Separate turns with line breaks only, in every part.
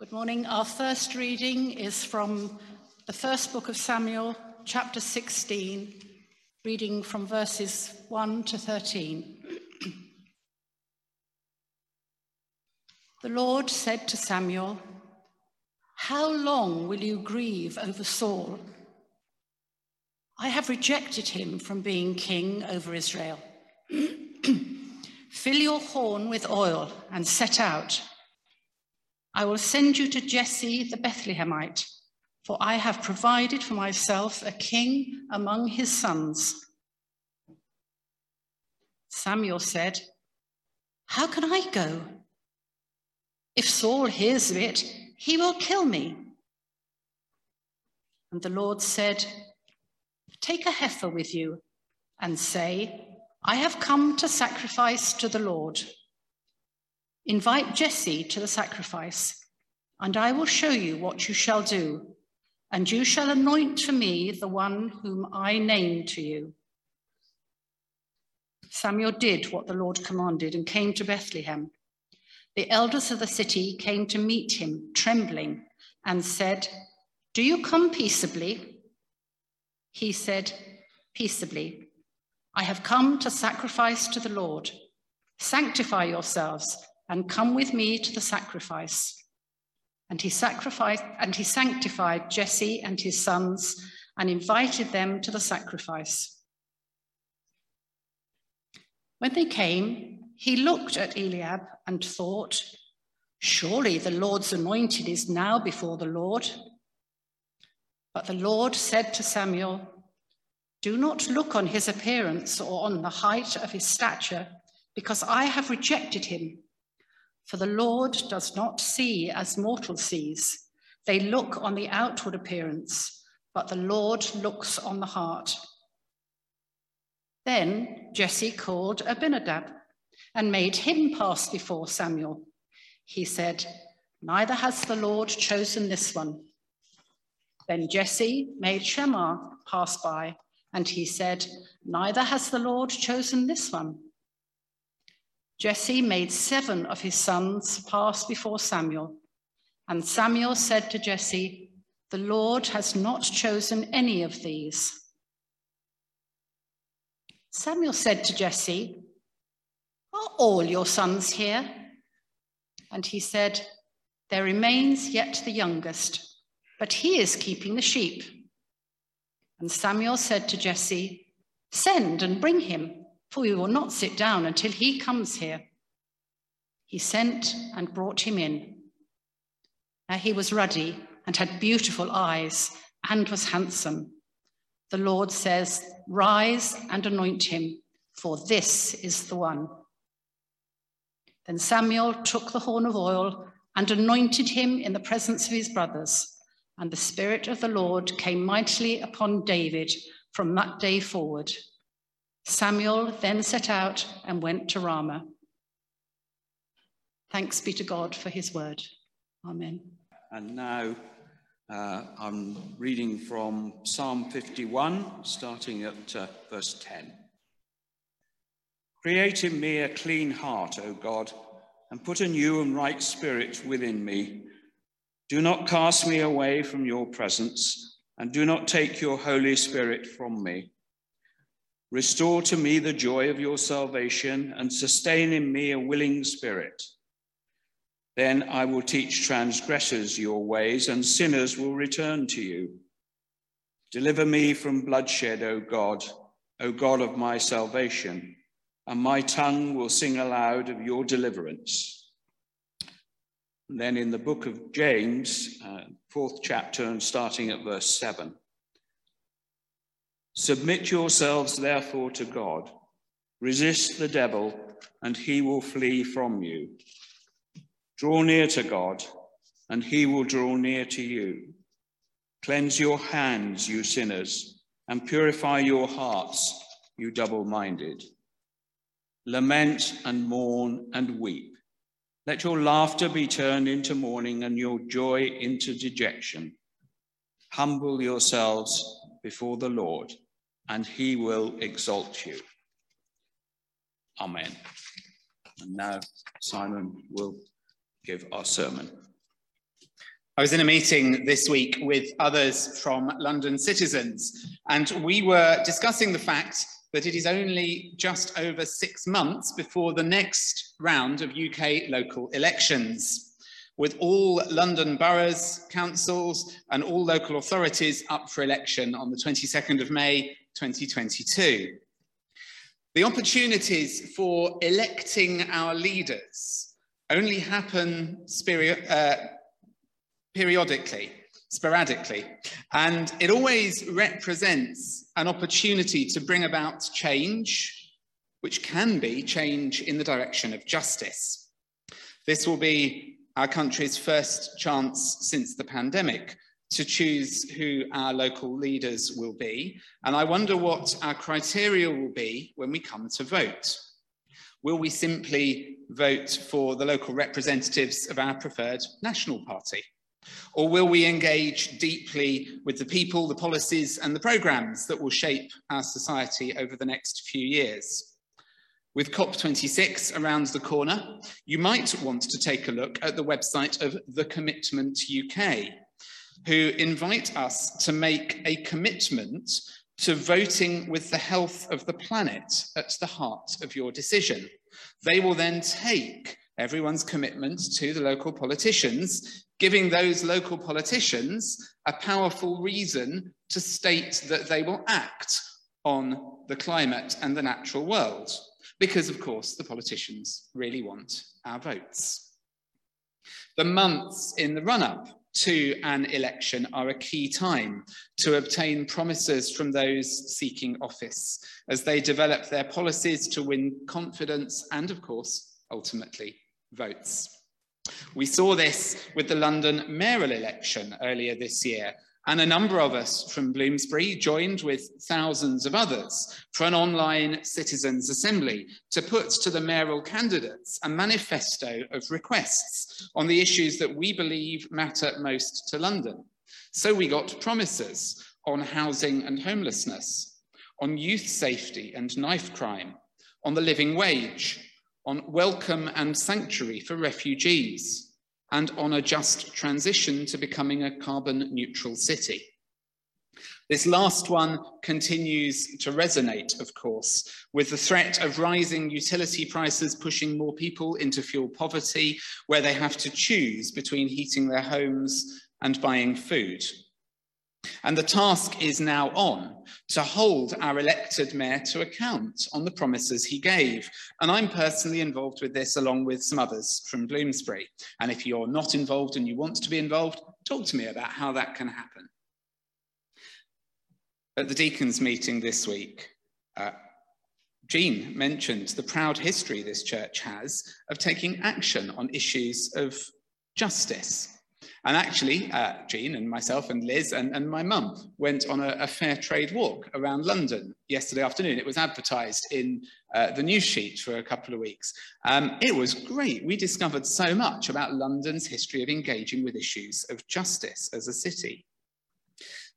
Good morning. Our first reading is from the first book of Samuel, chapter 16, reading from verses 1 to 13. the Lord said to Samuel, How long will you grieve over Saul? I have rejected him from being king over Israel. Fill your horn with oil and set out. I will send you to Jesse the Bethlehemite, for I have provided for myself a king among his sons. Samuel said, How can I go? If Saul hears of it, he will kill me. And the Lord said, Take a heifer with you and say, I have come to sacrifice to the Lord. Invite Jesse to the sacrifice, and I will show you what you shall do, and you shall anoint for me the one whom I name to you. Samuel did what the Lord commanded and came to Bethlehem. The elders of the city came to meet him, trembling, and said, Do you come peaceably? He said, Peaceably. I have come to sacrifice to the Lord. Sanctify yourselves and come with me to the sacrifice. And he sacrificed and he sanctified Jesse and his sons and invited them to the sacrifice. When they came, he looked at Eliab and thought, Surely the Lord's anointed is now before the Lord. But the Lord said to Samuel, Do not look on his appearance or on the height of his stature, because I have rejected him. For the Lord does not see as mortal sees. They look on the outward appearance, but the Lord looks on the heart. Then Jesse called Abinadab and made him pass before Samuel. He said, Neither has the Lord chosen this one. Then Jesse made Shammah pass by, and he said, Neither has the Lord chosen this one. Jesse made seven of his sons pass before Samuel. And Samuel said to Jesse, The Lord has not chosen any of these. Samuel said to Jesse, Are all your sons here? And he said, There remains yet the youngest, but he is keeping the sheep. And Samuel said to Jesse, Send and bring him for we will not sit down until he comes here. He sent and brought him in. Now he was ruddy and had beautiful eyes and was handsome. The Lord says, Rise and anoint him, for this is the one. Then Samuel took the horn of oil and anointed him in the presence of his brothers. And the Spirit of the Lord came mightily upon David from that day forward. Samuel then set out and went to Ramah. Thanks be to God for his word. Amen.
And now uh, I'm reading from Psalm 51, starting at uh, verse 10. Create in me a clean heart, O God, and put a new and right spirit within me. Do not cast me away from your presence, and do not take your Holy Spirit from me. Restore to me the joy of your salvation and sustain in me a willing spirit. Then I will teach transgressors your ways, and sinners will return to you. Deliver me from bloodshed, O God, O God of my salvation, and my tongue will sing aloud of your deliverance. And then in the book of James, uh, fourth chapter, and starting at verse 7. Submit yourselves, therefore, to God. Resist the devil, and he will flee from you. Draw near to God, and he will draw near to you. Cleanse your hands, you sinners, and purify your hearts, you double minded. Lament and mourn and weep. Let your laughter be turned into mourning and your joy into dejection. Humble yourselves before the Lord, and he will exalt you. Amen. And now Simon will give our sermon.
I was in a meeting this week with others from London citizens, and we were discussing the fact that it is only just over six months before the next round of UK local elections, with all London boroughs, councils, and all local authorities up for election on the 22nd of May 2022. The opportunities for electing our leaders only happen uh, periodically, sporadically, and it always represents an opportunity to bring about change, which can be change in the direction of justice. This will be our country's first chance since the pandemic to choose who our local leaders will be. And I wonder what our criteria will be when we come to vote. Will we simply vote for the local representatives of our preferred national party? Or will we engage deeply with the people, the policies and the programmes that will shape our society over the next few years? With COP26 around the corner, you might want to take a look at the website of The Commitment UK, who invite us to make a commitment to voting with the health of the planet at the heart of your decision. They will then take everyone's commitment to the local politicians, giving those local politicians a powerful reason to state that they will act on the climate and the natural world. Because, of course, the politicians really want our votes. The months in the run up to an election are a key time to obtain promises from those seeking office as they develop their policies to win confidence and, of course, ultimately votes. We saw this with the London mayoral election earlier this year, and a number of us from Bloomsbury joined with thousands of others for an online citizens' assembly to put to the mayoral candidates a manifesto of requests on the issues that we believe matter most to London. So we got promises on housing and homelessness, on youth safety and knife crime, on the living wage, on welcome and sanctuary for refugees, and on a just transition to becoming a carbon neutral city. This last one continues to resonate, of course, with the threat of rising utility prices pushing more people into fuel poverty, where they have to choose between heating their homes and buying food. And the task is now on to hold our elected mayor to account on the promises he gave. And I'm personally involved with this along with some others from Bloomsbury. And if you're not involved and you want to be involved, talk to me about how that can happen. At the deacons meeting this week, uh, Jean mentioned the proud history this church has of taking action on issues of justice and actually, uh, Jean and myself and Liz and, and my mum went on a, a, fair trade walk around London yesterday afternoon. It was advertised in uh, the news sheet for a couple of weeks. Um, it was great. We discovered so much about London's history of engaging with issues of justice as a city.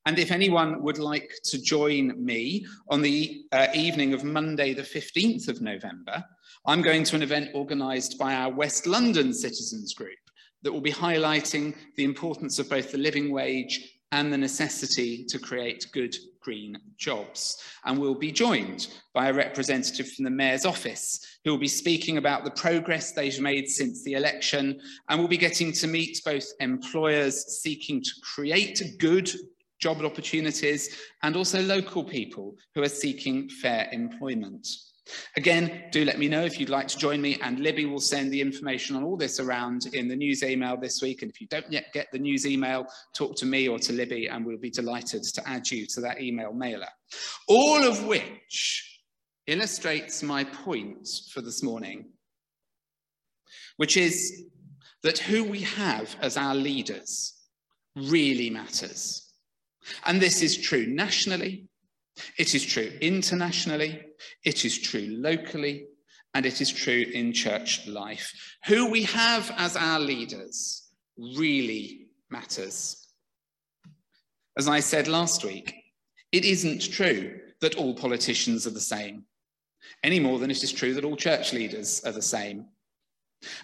And if anyone would like to join me on the uh, evening of Monday, the 15th of November, I'm going to an event organised by our West London Citizens Group that will be highlighting the importance of both the living wage and the necessity to create good green jobs. And we'll be joined by a representative from the Mayor's office who will be speaking about the progress they've made since the election. And we'll be getting to meet both employers seeking to create good job opportunities and also local people who are seeking fair employment. Again, do let me know if you'd like to join me and Libby will send the information on all this around in the news email this week. And if you don't yet get the news email, talk to me or to Libby and we'll be delighted to add you to that email mailer. All of which illustrates my point for this morning, which is that who we have as our leaders really matters. And this is true nationally, it is true internationally, it is true locally, and it is true in church life. Who we have as our leaders really matters. As I said last week, it isn't true that all politicians are the same, any more than it is true that all church leaders are the same.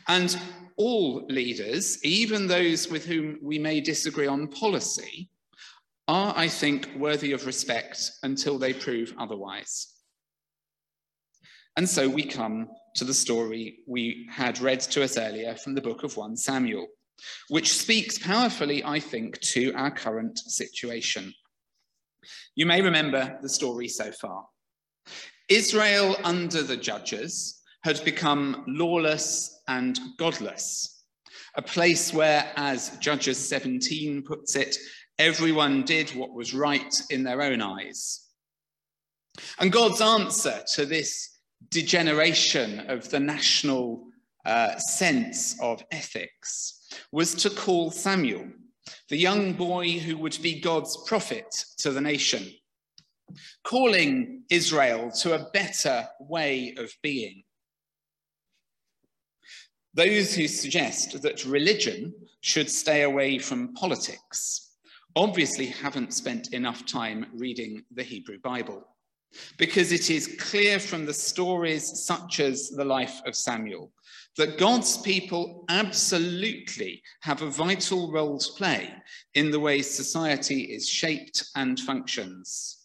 And all leaders, even those with whom we may disagree on policy, are, I think, worthy of respect until they prove otherwise. And so we come to the story we had read to us earlier from the book of 1 Samuel, which speaks powerfully, I think, to our current situation. You may remember the story so far. Israel under the judges had become lawless and godless, a place where, as Judges 17 puts it, everyone did what was right in their own eyes. And God's answer to this degeneration of the national uh, sense of ethics was to call Samuel, the young boy who would be God's prophet to the nation, calling Israel to a better way of being. Those who suggest that religion should stay away from politics obviously haven't spent enough time reading the Hebrew Bible because it is clear from the stories such as the life of Samuel that God's people absolutely have a vital role to play in the way society is shaped and functions.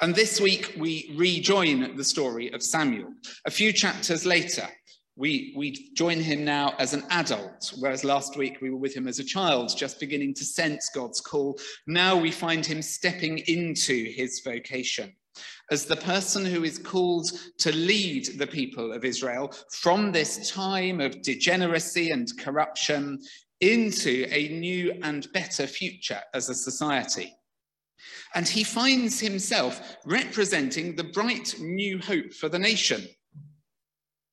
And this week we rejoin the story of Samuel. A few chapters later, we, we join him now as an adult, whereas last week we were with him as a child, just beginning to sense God's call. Now we find him stepping into his vocation as the person who is called to lead the people of Israel from this time of degeneracy and corruption into a new and better future as a society. And he finds himself representing the bright new hope for the nation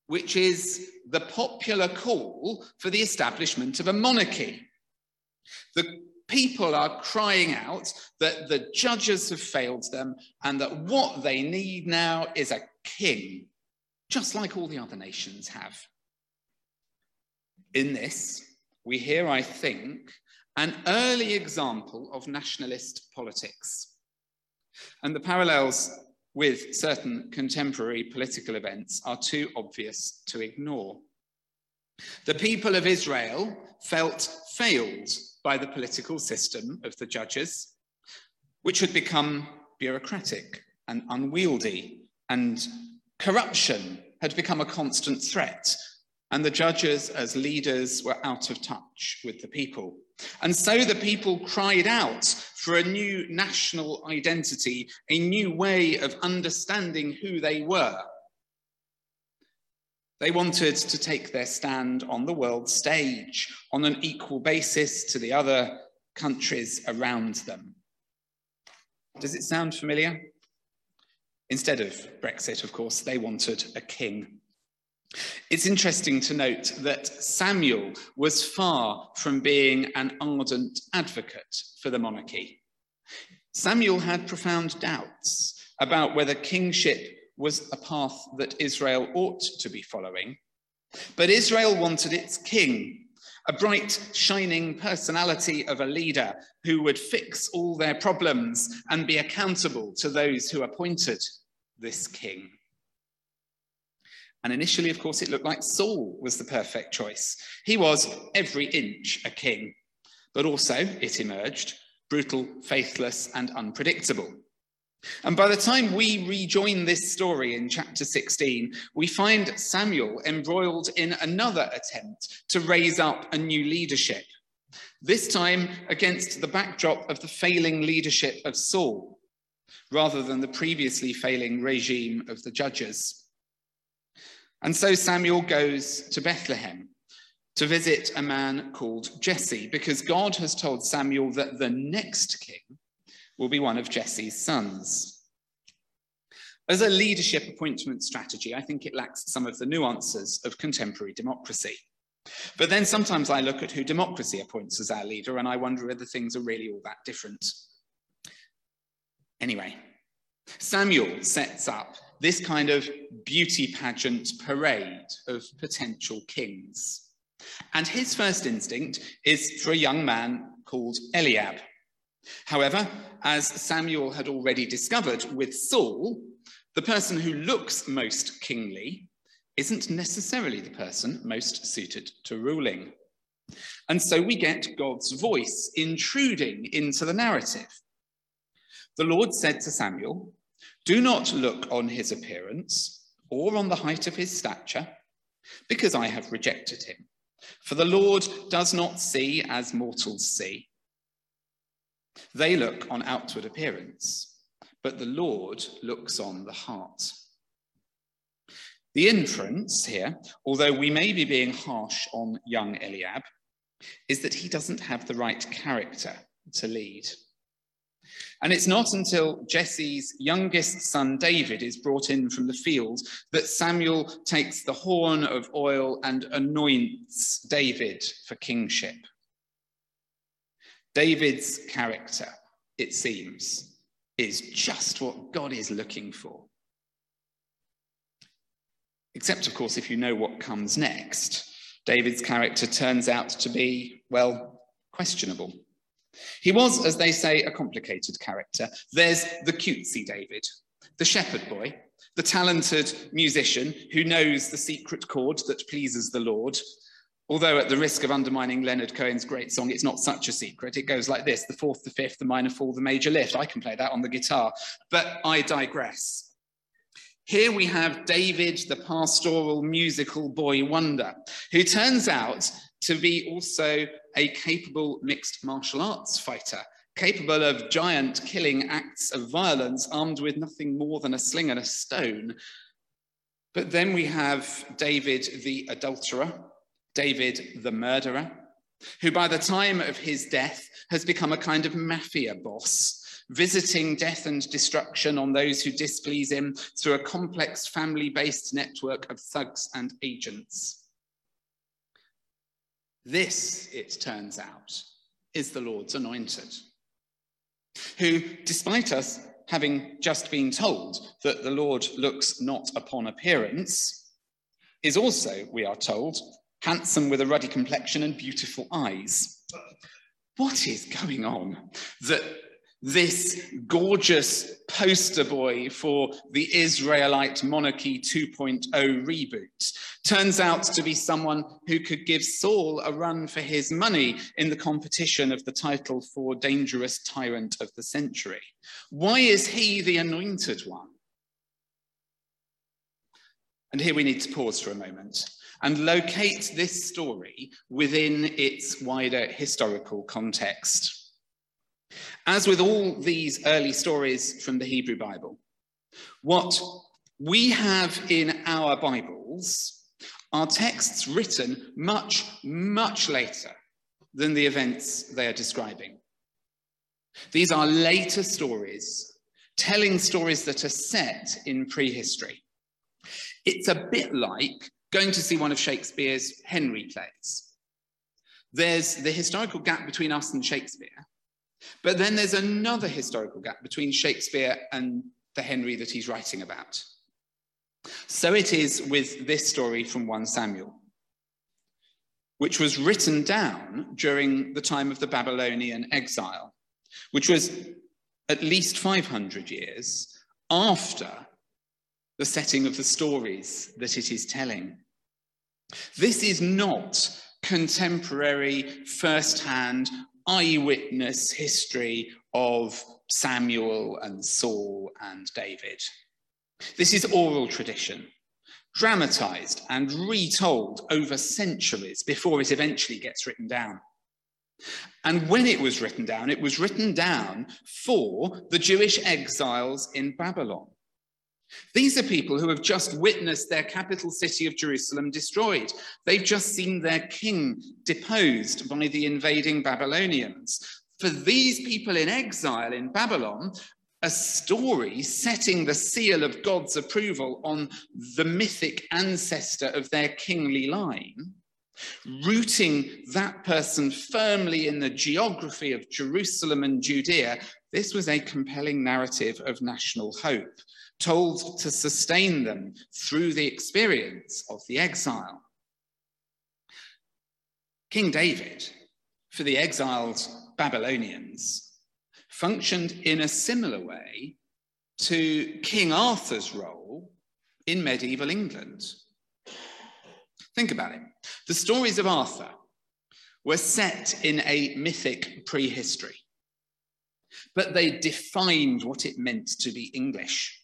which is the popular call for the establishment of a monarchy. The people are crying out that the judges have failed them and that what they need now is a king, just like all the other nations have. In this, we hear, I think, an early example of nationalist politics. And the parallels with certain contemporary political events are too obvious to ignore. The people of Israel felt failed by the political system of the judges, which had become bureaucratic and unwieldy, and corruption had become a constant threat, and the judges as leaders were out of touch with the people. And so the people cried out for a new national identity, a new way of understanding who they were. They wanted to take their stand on the world stage on an equal basis to the other countries around them. Does it sound familiar? Instead of Brexit, of course, they wanted a king. It's interesting to note that Samuel was far from being an ardent advocate for the monarchy. Samuel had profound doubts about whether kingship was a path that Israel ought to be following. But Israel wanted its king, a bright, shining personality of a leader who would fix all their problems and be accountable to those who appointed this king. And initially, of course, it looked like Saul was the perfect choice. He was every inch a king, but also, it emerged, brutal, faithless, and unpredictable. And by the time we rejoin this story in chapter 16, we find Samuel embroiled in another attempt to raise up a new leadership, this time against the backdrop of the failing leadership of Saul, rather than the previously failing regime of the judges. And so Samuel goes to Bethlehem to visit a man called Jesse, because God has told Samuel that the next king will be one of Jesse's sons. As a leadership appointment strategy, I think it lacks some of the nuances of contemporary democracy. But then sometimes I look at who democracy appoints as our leader and I wonder whether things are really all that different. Anyway, Samuel sets up this kind of beauty pageant parade of potential kings. And his first instinct is for a young man called Eliab. However, as Samuel had already discovered with Saul, the person who looks most kingly isn't necessarily the person most suited to ruling. And so we get God's voice intruding into the narrative. The Lord said to Samuel, Do not look on his appearance or on the height of his stature, because I have rejected him. For the Lord does not see as mortals see. They look on outward appearance, but the Lord looks on the heart. The inference here, although we may be being harsh on young Eliab, is that he doesn't have the right character to lead. And it's not until Jesse's youngest son David is brought in from the field that Samuel takes the horn of oil and anoints David for kingship. David's character, it seems, is just what God is looking for. Except, of course, if you know what comes next, David's character turns out to be, well, questionable. He was, as they say, a complicated character. There's the cutesy David, the shepherd boy, the talented musician who knows the secret chord that pleases the Lord. Although, at the risk of undermining Leonard Cohen's great song, it's not such a secret. It goes like this the fourth, the fifth, the minor fall, the major lift. I can play that on the guitar, but I digress. Here we have David, the pastoral musical boy wonder, who turns out to be also a capable mixed martial arts fighter, capable of giant killing acts of violence, armed with nothing more than a sling and a stone. But then we have David the adulterer, David the murderer, who by the time of his death has become a kind of mafia boss visiting death and destruction on those who displease him through a complex family based network of thugs and agents. This, it turns out, is the Lord's anointed, who, despite us having just been told that the Lord looks not upon appearance, is also, we are told, handsome with a ruddy complexion and beautiful eyes. What is going on that this gorgeous poster boy for the Israelite Monarchy 2.0 reboot turns out to be someone who could give Saul a run for his money in the competition of the title for Dangerous Tyrant of the Century. Why is he the anointed one? And here we need to pause for a moment and locate this story within its wider historical context. As with all these early stories from the Hebrew Bible, what we have in our Bibles are texts written much, much later than the events they are describing. These are later stories, telling stories that are set in prehistory. It's a bit like going to see one of Shakespeare's Henry plays. There's the historical gap between us and Shakespeare, but then there's another historical gap between Shakespeare and the Henry that he's writing about. So it is with this story from 1 Samuel, which was written down during the time of the Babylonian exile, which was at least 500 years after the setting of the stories that it is telling. This is not contemporary, first hand, eyewitness history of Samuel and Saul and David. This is oral tradition, dramatized and retold over centuries before it eventually gets written down. And when it was written down, it was written down for the Jewish exiles in Babylon. These are people who have just witnessed their capital city of Jerusalem destroyed. They've just seen their king deposed by the invading Babylonians. For these people in exile in Babylon, a story setting the seal of God's approval on the mythic ancestor of their kingly line, rooting that person firmly in the geography of Jerusalem and Judea, this was a compelling narrative of national hope told to sustain them through the experience of the exile. King David, for the exiled Babylonians, functioned in a similar way to King Arthur's role in medieval England. Think about it. The stories of Arthur were set in a mythic prehistory, but they defined what it meant to be English.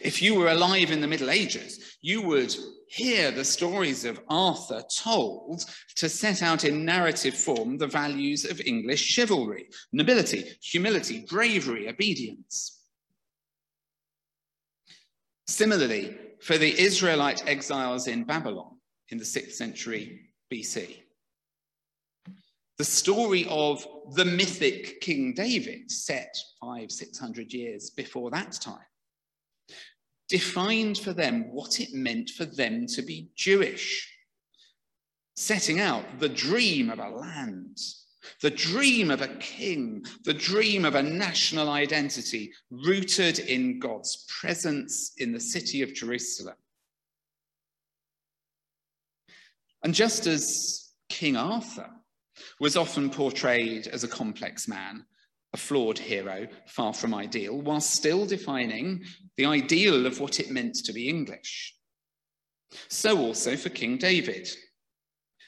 If you were alive in the Middle Ages, you would hear the stories of Arthur told to set out in narrative form the values of English chivalry, nobility, humility, bravery, obedience. Similarly, for the Israelite exiles in Babylon in the 6th century BC, the story of the mythic King David, set five, six hundred years before that time, defined for them what it meant for them to be Jewish, setting out the dream of a land, the dream of a king, the dream of a national identity rooted in God's presence in the city of Jerusalem. And just as King Arthur was often portrayed as a complex man, a flawed hero, far from ideal, while still defining the ideal of what it meant to be English. So also for King David,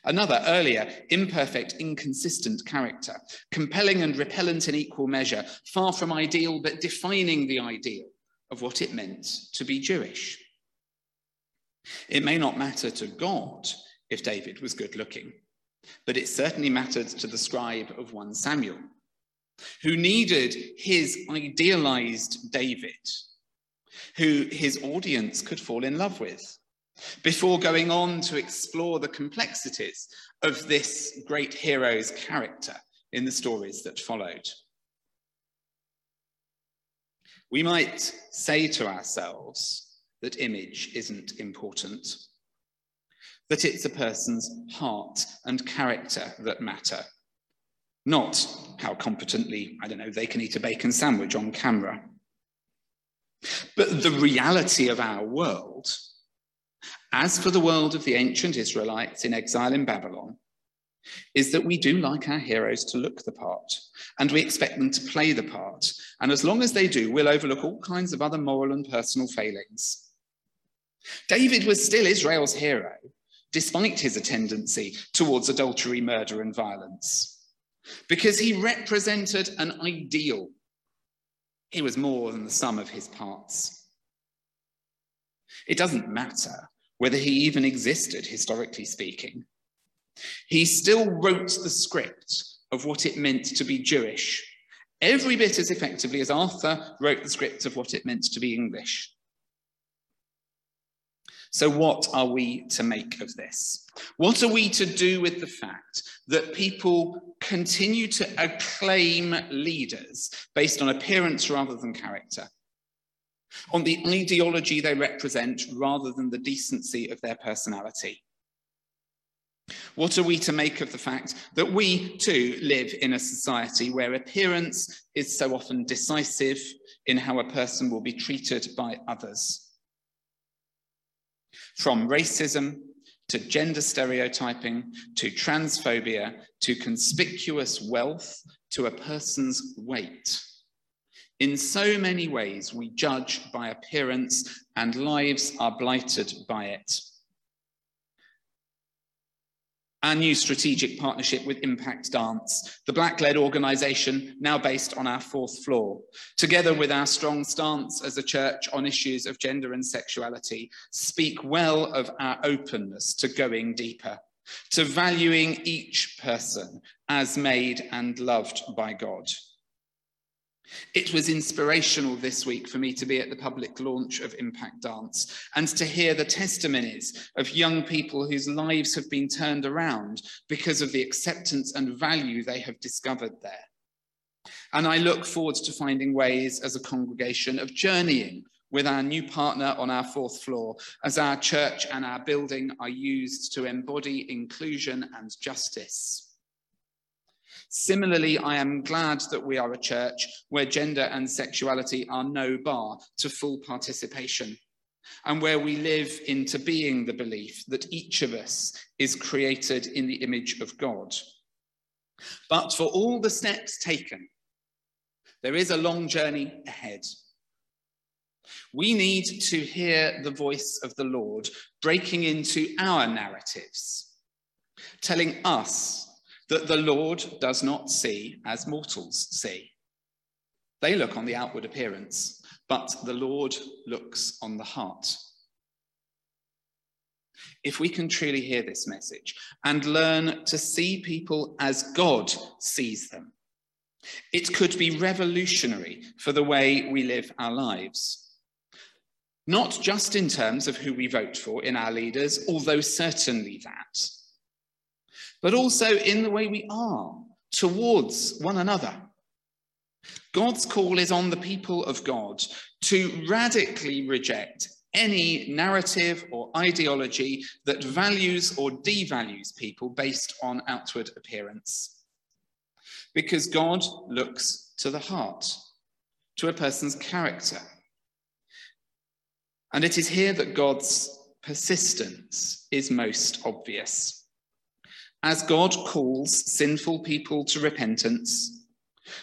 another earlier, imperfect, inconsistent character, compelling and repellent in equal measure, far from ideal, but defining the ideal of what it meant to be Jewish. It may not matter to God if David was good looking, but it certainly mattered to the scribe of 1 Samuel who needed his idealized David, who his audience could fall in love with, before going on to explore the complexities of this great hero's character in the stories that followed. We might say to ourselves that image isn't important, that it's a person's heart and character that matter not how competently, I don't know, they can eat a bacon sandwich on camera. But the reality of our world, as for the world of the ancient Israelites in exile in Babylon, is that we do like our heroes to look the part and we expect them to play the part. And as long as they do, we'll overlook all kinds of other moral and personal failings. David was still Israel's hero, despite his tendency towards adultery, murder, and violence because he represented an ideal. He was more than the sum of his parts. It doesn't matter whether he even existed, historically speaking. He still wrote the script of what it meant to be Jewish, every bit as effectively as Arthur wrote the script of what it meant to be English. So, what are we to make of this? What are we to do with the fact that people continue to acclaim leaders based on appearance rather than character, on the ideology they represent rather than the decency of their personality? What are we to make of the fact that we too live in a society where appearance is so often decisive in how a person will be treated by others? From racism to gender stereotyping to transphobia to conspicuous wealth to a person's weight. In so many ways, we judge by appearance and lives are blighted by it our new strategic partnership with Impact Dance, the Black led organisation now based on our fourth floor. Together with our strong stance as a church on issues of gender and sexuality, speak well of our openness to going deeper, to valuing each person as made and loved by God. It was inspirational this week for me to be at the public launch of Impact Dance and to hear the testimonies of young people whose lives have been turned around because of the acceptance and value they have discovered there. And I look forward to finding ways as a congregation of journeying with our new partner on our fourth floor as our church and our building are used to embody inclusion and justice. Similarly, I am glad that we are a church where gender and sexuality are no bar to full participation and where we live into being the belief that each of us is created in the image of God. But for all the steps taken, there is a long journey ahead. We need to hear the voice of the Lord breaking into our narratives, telling us that the Lord does not see as mortals see. They look on the outward appearance, but the Lord looks on the heart. If we can truly hear this message and learn to see people as God sees them, it could be revolutionary for the way we live our lives. Not just in terms of who we vote for in our leaders, although certainly that, but also in the way we are towards one another. God's call is on the people of God to radically reject any narrative or ideology that values or devalues people based on outward appearance. Because God looks to the heart, to a person's character. And it is here that God's persistence is most obvious. As God calls sinful people to repentance,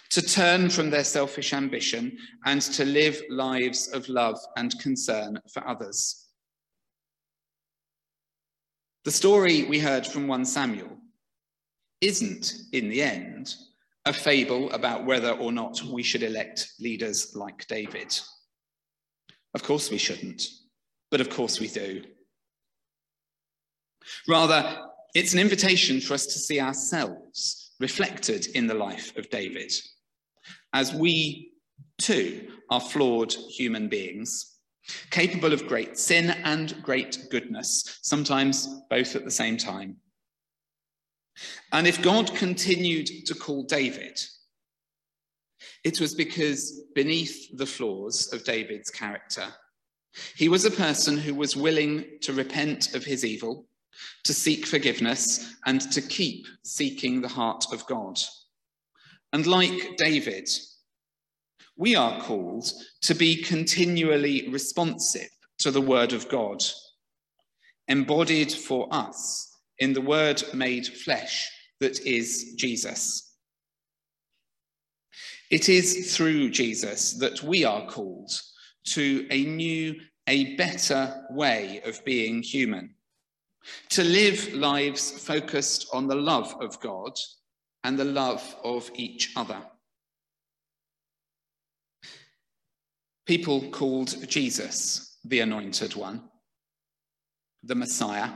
to turn from their selfish ambition and to live lives of love and concern for others. The story we heard from 1 Samuel isn't, in the end, a fable about whether or not we should elect leaders like David. Of course we shouldn't, but of course we do. Rather, it's an invitation for us to see ourselves reflected in the life of David, as we too are flawed human beings, capable of great sin and great goodness, sometimes both at the same time. And if God continued to call David, it was because beneath the flaws of David's character, he was a person who was willing to repent of his evil to seek forgiveness, and to keep seeking the heart of God. And like David, we are called to be continually responsive to the word of God, embodied for us in the word made flesh that is Jesus. It is through Jesus that we are called to a new, a better way of being human to live lives focused on the love of God and the love of each other. People called Jesus the Anointed One, the Messiah,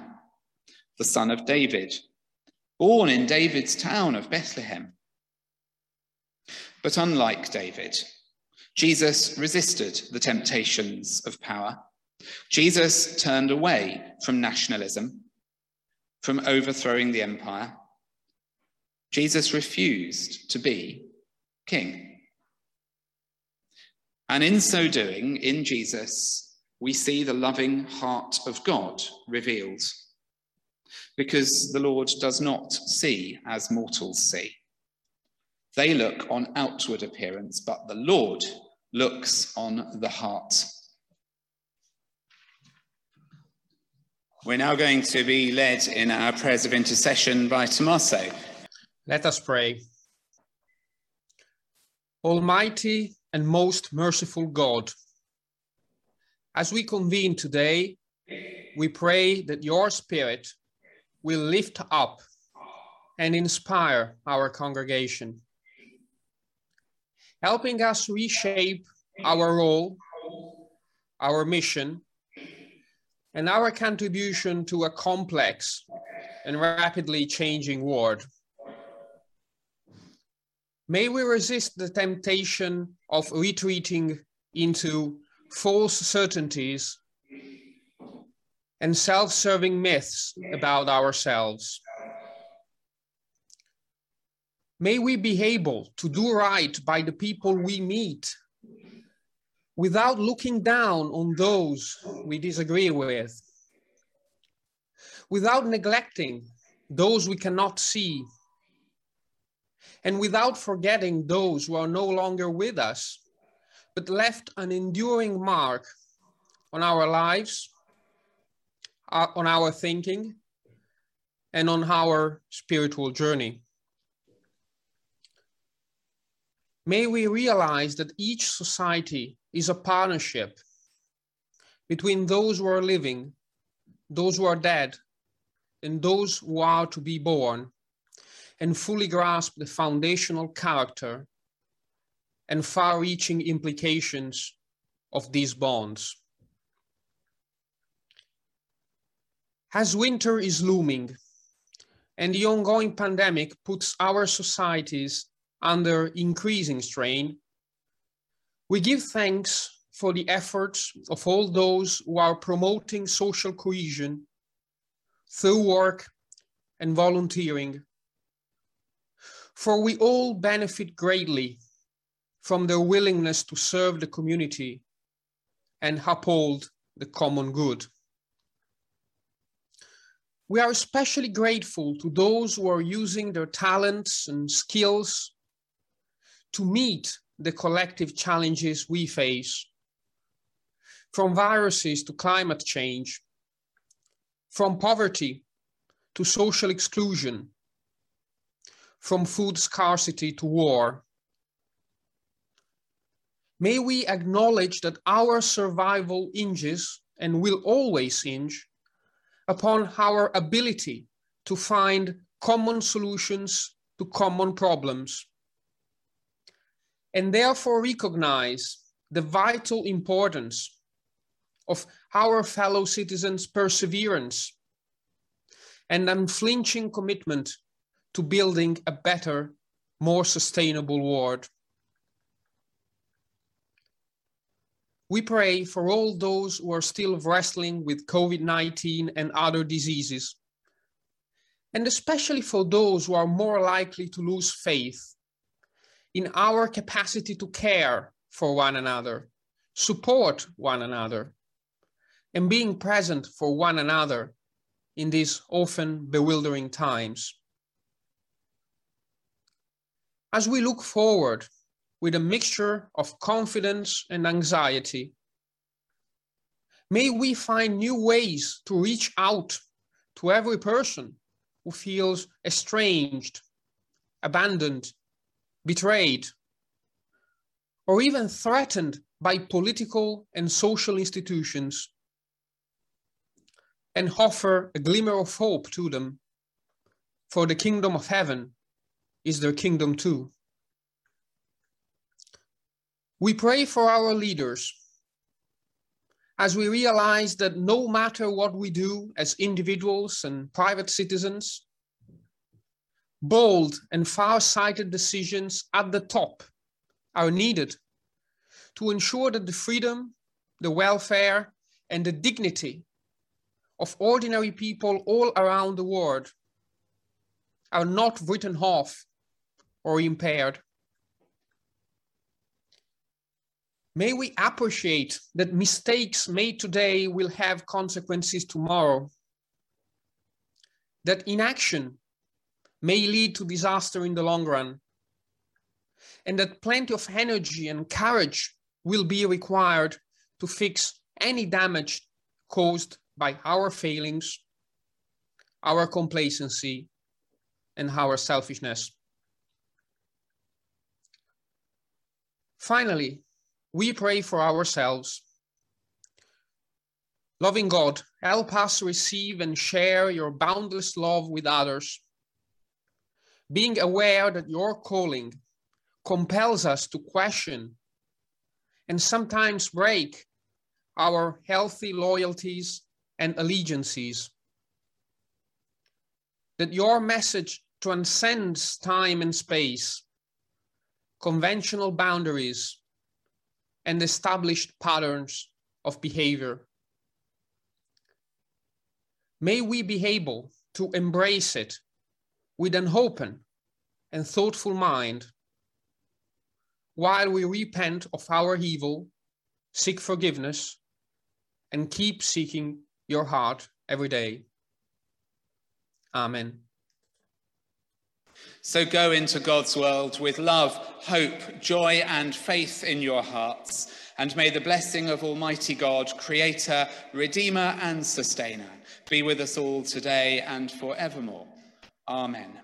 the Son of David, born in David's town of Bethlehem. But unlike David, Jesus resisted the temptations of power Jesus turned away from nationalism, from overthrowing the empire. Jesus refused to be king. And in so doing, in Jesus, we see the loving heart of God revealed. Because the Lord does not see as mortals see. They look on outward appearance, but the Lord looks on the heart. We're now going to be led in our prayers of intercession by Tommaso.
Let us pray. Almighty and most merciful God, as we convene today, we pray that your Spirit will lift up and inspire our congregation, helping us reshape our role, our mission, and our contribution to a complex and rapidly changing world. May we resist the temptation of retreating into false certainties and self-serving myths about ourselves. May we be able to do right by the people we meet without looking down on those we disagree with, without neglecting those we cannot see, and without forgetting those who are no longer with us, but left an enduring mark on our lives, uh, on our thinking, and on our spiritual journey. May we realize that each society is a partnership between those who are living, those who are dead, and those who are to be born, and fully grasp the foundational character and far-reaching implications of these bonds. As winter is looming and the ongoing pandemic puts our societies under increasing strain, we give thanks for the efforts of all those who are promoting social cohesion through work and volunteering. For we all benefit greatly from their willingness to serve the community and uphold the common good. We are especially grateful to those who are using their talents and skills to meet the collective challenges we face, from viruses to climate change, from poverty to social exclusion, from food scarcity to war. May we acknowledge that our survival hinges and will always hinge upon our ability to find common solutions to common problems. And therefore recognize the vital importance of our fellow citizens' perseverance and unflinching commitment to building a better, more sustainable world. We pray for all those who are still wrestling with COVID-19 and other diseases, and especially for those who are more likely to lose faith in our capacity to care for one another, support one another, and being present for one another in these often bewildering times. As we look forward with a mixture of confidence and anxiety. May we find new ways to reach out to every person who feels estranged, abandoned, betrayed, or even threatened by political and social institutions, and offer a glimmer of hope to them, for the kingdom of heaven is their kingdom too. We pray for our leaders as we realize that no matter what we do as individuals and private citizens, bold and far-sighted decisions at the top are needed to ensure that the freedom, the welfare, and the dignity of ordinary people all around the world are not written off or impaired. May we appreciate that mistakes made today will have consequences tomorrow. That inaction may lead to disaster in the long run. And that plenty of energy and courage will be required to fix any damage caused by our failings, our complacency, and our selfishness. Finally, we pray for ourselves. Loving God, help us receive and share your boundless love with others. Being aware that your calling compels us to question and sometimes break our healthy loyalties and allegiances. That your message transcends time and space, conventional boundaries, and established patterns of behavior. May we be able to embrace it with an open and thoughtful mind while we repent of our evil, seek forgiveness, and keep seeking your heart every day. Amen.
So go into God's world with love, hope, joy, and faith in your hearts. And may the blessing of Almighty God, Creator, Redeemer, and Sustainer be with us all today and forevermore. Amen.